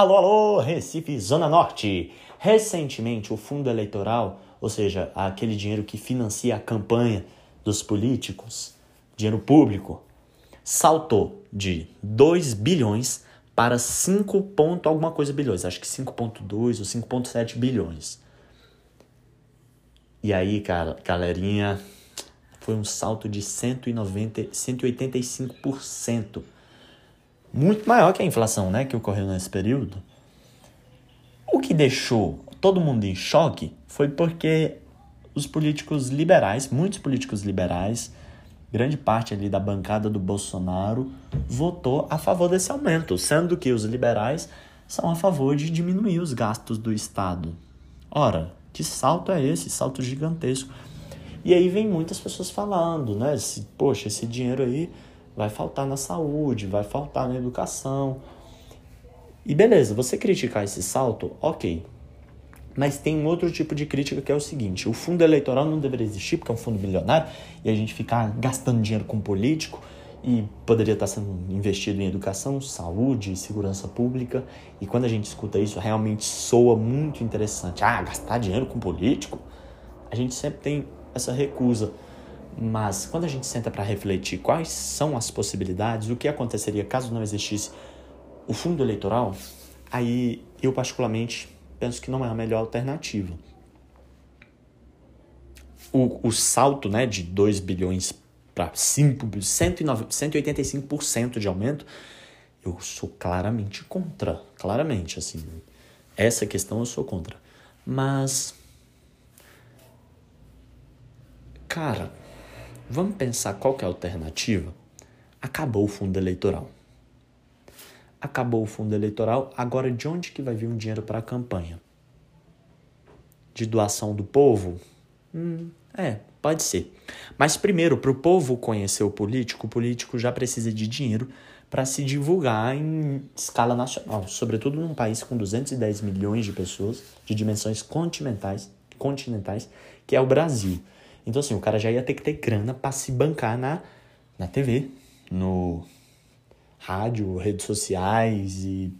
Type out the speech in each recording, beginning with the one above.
Alô, alô, Recife, Zona Norte. Recentemente, o fundo eleitoral, ou seja, aquele dinheiro que financia a campanha dos políticos, dinheiro público, saltou de 2 bilhões para 5 ponto alguma coisa bilhões, acho que 5.2 ou 5.7 bilhões. E aí, cara, galerinha, foi um salto de 190, 185%. Muito maior que a inflação, né, que ocorreu nesse período. O que deixou todo mundo em choque foi porque os políticos liberais, muitos políticos liberais, grande parte ali da bancada do Bolsonaro votou a favor desse aumento, sendo que os liberais são a favor de diminuir os gastos do Estado. Ora, que salto é esse? Salto gigantesco. E aí vem muitas pessoas falando, né? Poxa, esse dinheiro aí vai faltar na saúde, vai faltar na educação. E beleza, você criticar esse salto, ok. Mas tem um outro tipo de crítica que é o seguinte: o fundo eleitoral não deveria existir porque é um fundo milionário e a gente ficar gastando dinheiro com político e poderia estar sendo investido em educação, saúde, segurança pública. E quando a gente escuta isso, realmente soa muito interessante. Ah, gastar dinheiro com político? A gente sempre tem essa recusa. Mas quando a gente senta para refletir quais são as possibilidades, o que aconteceria caso não existisse o fundo eleitoral, aí eu particularmente penso que não é a melhor alternativa. O, o salto né, de 2 bilhões para 185% de aumento, eu sou claramente contra. Claramente, assim. Essa questão eu sou contra. Mas. Cara, vamos pensar qual é a alternativa? Acabou o fundo eleitoral. Acabou o fundo eleitoral, agora de onde que vai vir um dinheiro para a campanha? De doação do povo? Hum, é, Pode ser. Mas primeiro, para o povo conhecer o político, o político já precisa de dinheiro para se divulgar em escala nacional, sobretudo num país com 210 milhões de pessoas, de dimensões continentais, continentais, que é o Brasil. Então, assim, o cara já ia ter que ter grana para se bancar na, na TV, no rádio, redes sociais e,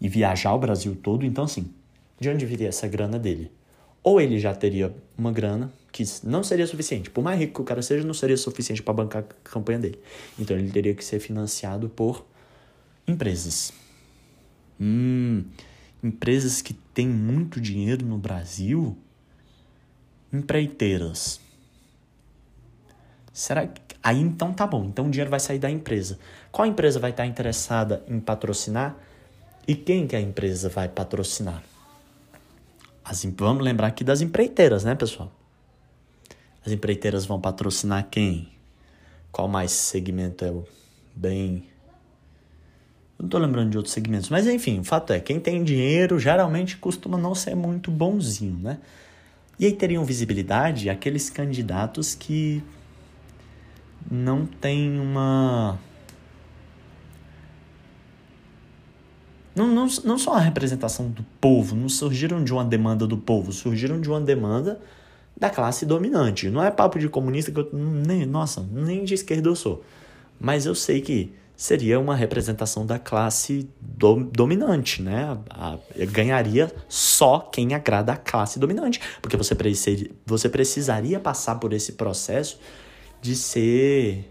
e viajar o Brasil todo. Então, assim, de onde viria essa grana dele? Ou ele já teria uma grana que não seria suficiente. Por mais rico que o cara seja, não seria suficiente para bancar a campanha dele. Então ele teria que ser financiado por empresas. Hum, empresas que têm muito dinheiro no Brasil, empreiteiras. Será que aí então tá bom? Então o dinheiro vai sair da empresa. Qual empresa vai estar interessada em patrocinar e quem que a empresa vai patrocinar? As, vamos lembrar aqui das empreiteiras, né, pessoal? As empreiteiras vão patrocinar quem? Qual mais segmento é o bem. não tô lembrando de outros segmentos, mas enfim, o fato é, quem tem dinheiro geralmente costuma não ser muito bonzinho, né? E aí teriam visibilidade aqueles candidatos que não têm uma. Não, não, não só a representação do povo, não surgiram de uma demanda do povo, surgiram de uma demanda da classe dominante. Não é papo de comunista que eu nem, nossa, nem de esquerda eu sou. Mas eu sei que seria uma representação da classe do, dominante, né? A, a, ganharia só quem agrada a classe dominante, porque você, precis, você precisaria passar por esse processo de ser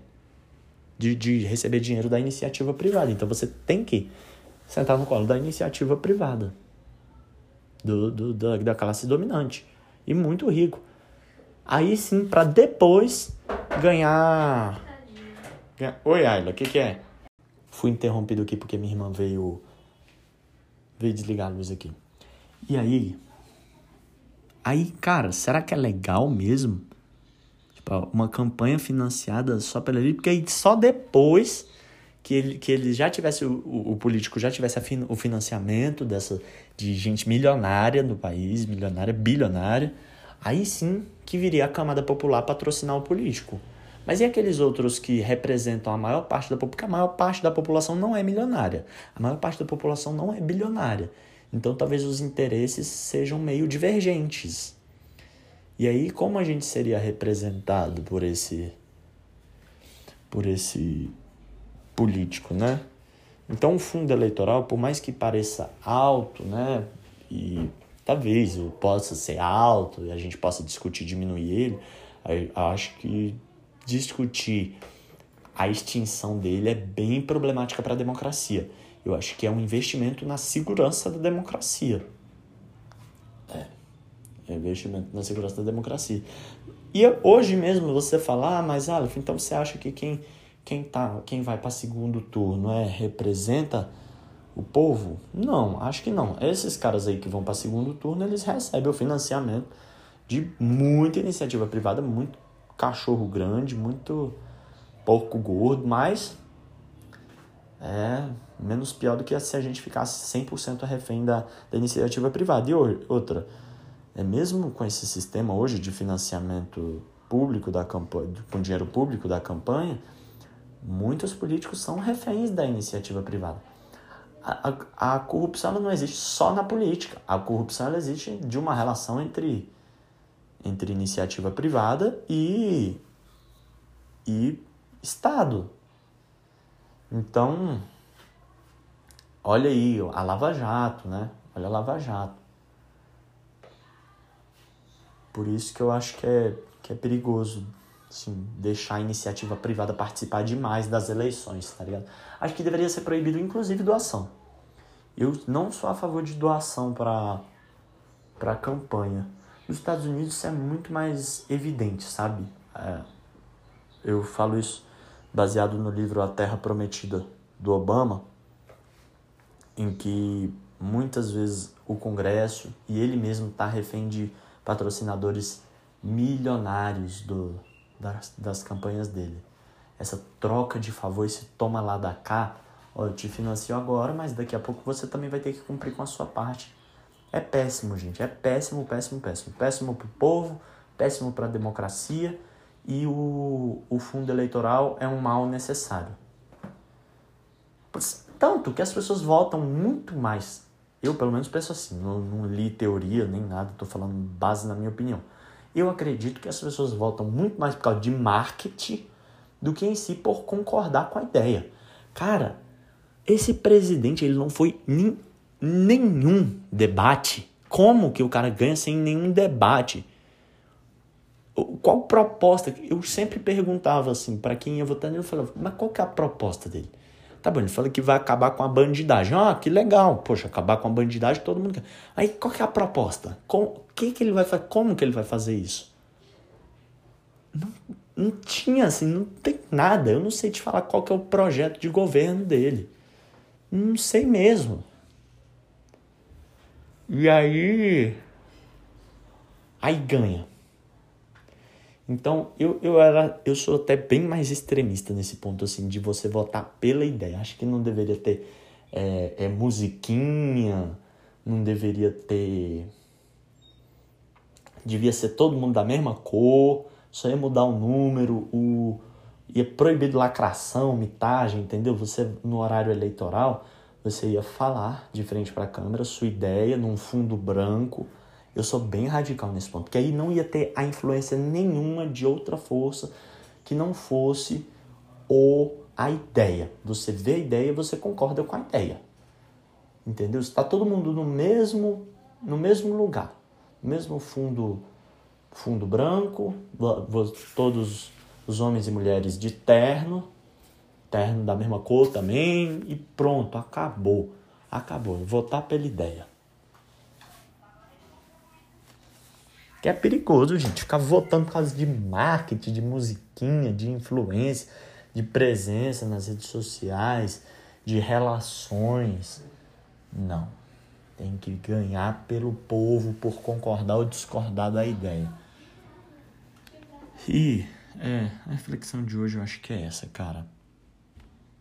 de, de receber dinheiro da iniciativa privada. Então você tem que sentar no colo da iniciativa privada do, do da, da classe dominante e muito rico. Aí sim, para depois ganhar. Oi, Ayla, o que, que é? Fui interrompido aqui porque minha irmã veio. veio desligar a luz aqui. E aí. Aí, cara, será que é legal mesmo? Tipo, uma campanha financiada só pela ele? Porque aí só depois que ele, que ele já tivesse, o, o político já tivesse fin, o financiamento dessa, de gente milionária do país, milionária, bilionária Aí sim que viria a camada popular patrocinar o político. Mas e aqueles outros que representam a maior parte da população? Porque a maior parte da população não é milionária. A maior parte da população não é bilionária. Então talvez os interesses sejam meio divergentes. E aí como a gente seria representado por esse por esse político, né? Então, o fundo eleitoral, por mais que pareça alto, né, e talvez possa ser alto e a gente possa discutir diminuir ele, acho que discutir a extinção dele é bem problemática para a democracia. Eu acho que é um investimento na segurança da democracia. É, é investimento na segurança da democracia. E hoje mesmo você falar, ah, mas Aleph, então você acha que quem, quem, tá, quem vai para segundo turno é representa o povo? Não, acho que não. Esses caras aí que vão para segundo turno, eles recebem o financiamento de muita iniciativa privada, muito cachorro grande, muito pouco gordo, mas é menos pior do que se a gente ficasse 100% refém da, da iniciativa privada. E outra, é mesmo com esse sistema hoje de financiamento público da campanha, com dinheiro público da campanha, muitos políticos são reféns da iniciativa privada. A, a, a corrupção não existe só na política. A corrupção existe de uma relação entre, entre iniciativa privada e, e Estado. Então, olha aí a Lava Jato, né? Olha a Lava Jato. Por isso que eu acho que é, que é perigoso assim, deixar a iniciativa privada participar demais das eleições, tá ligado? Acho que deveria ser proibido, inclusive, doação. Eu não sou a favor de doação para campanha. Nos Estados Unidos isso é muito mais evidente, sabe? É, eu falo isso baseado no livro A Terra Prometida do Obama, em que muitas vezes o Congresso e ele mesmo está refém de patrocinadores milionários do, das, das campanhas dele. Essa troca de favor, esse toma lá da cá, ó, eu te financio agora, mas daqui a pouco você também vai ter que cumprir com a sua parte. É péssimo, gente. É péssimo, péssimo, péssimo. Péssimo para o povo, péssimo para a democracia e o, o fundo eleitoral é um mal necessário. Tanto que as pessoas votam muito mais eu, pelo menos, penso assim, não, não li teoria nem nada, estou falando base na minha opinião. Eu acredito que as pessoas votam muito mais por causa de marketing do que em si por concordar com a ideia. Cara, esse presidente ele não foi nem, nenhum debate. Como que o cara ganha sem nenhum debate? Qual proposta? Eu sempre perguntava assim, para quem ia votar eu falava, mas qual que é a proposta dele? Tá bom, ele fala que vai acabar com a bandidagem. Ah, que legal. Poxa, acabar com a bandidagem todo mundo quer. Aí qual que é a proposta? O que, que ele vai fazer? Como que ele vai fazer isso? Não, não tinha assim, não tem nada. Eu não sei te falar qual que é o projeto de governo dele. Não sei mesmo. E aí. Aí ganha. Então, eu, eu, era, eu sou até bem mais extremista nesse ponto, assim, de você votar pela ideia. Acho que não deveria ter é, é, musiquinha, não deveria ter. Devia ser todo mundo da mesma cor, só ia mudar o número, o. ia proibir lacração, mitagem, entendeu? Você, no horário eleitoral, você ia falar de frente para a câmera sua ideia num fundo branco eu sou bem radical nesse ponto, porque aí não ia ter a influência nenhuma de outra força que não fosse o a ideia. Você vê a ideia, você concorda com a ideia. Entendeu? Está todo mundo no mesmo no mesmo lugar, no mesmo fundo fundo branco, todos os homens e mulheres de terno, terno da mesma cor também e pronto, acabou. Acabou. Votar pela ideia. Que é perigoso, gente, ficar votando por causa de marketing, de musiquinha, de influência, de presença nas redes sociais, de relações. Não. Tem que ganhar pelo povo por concordar ou discordar da ideia. E é, a reflexão de hoje eu acho que é essa, cara.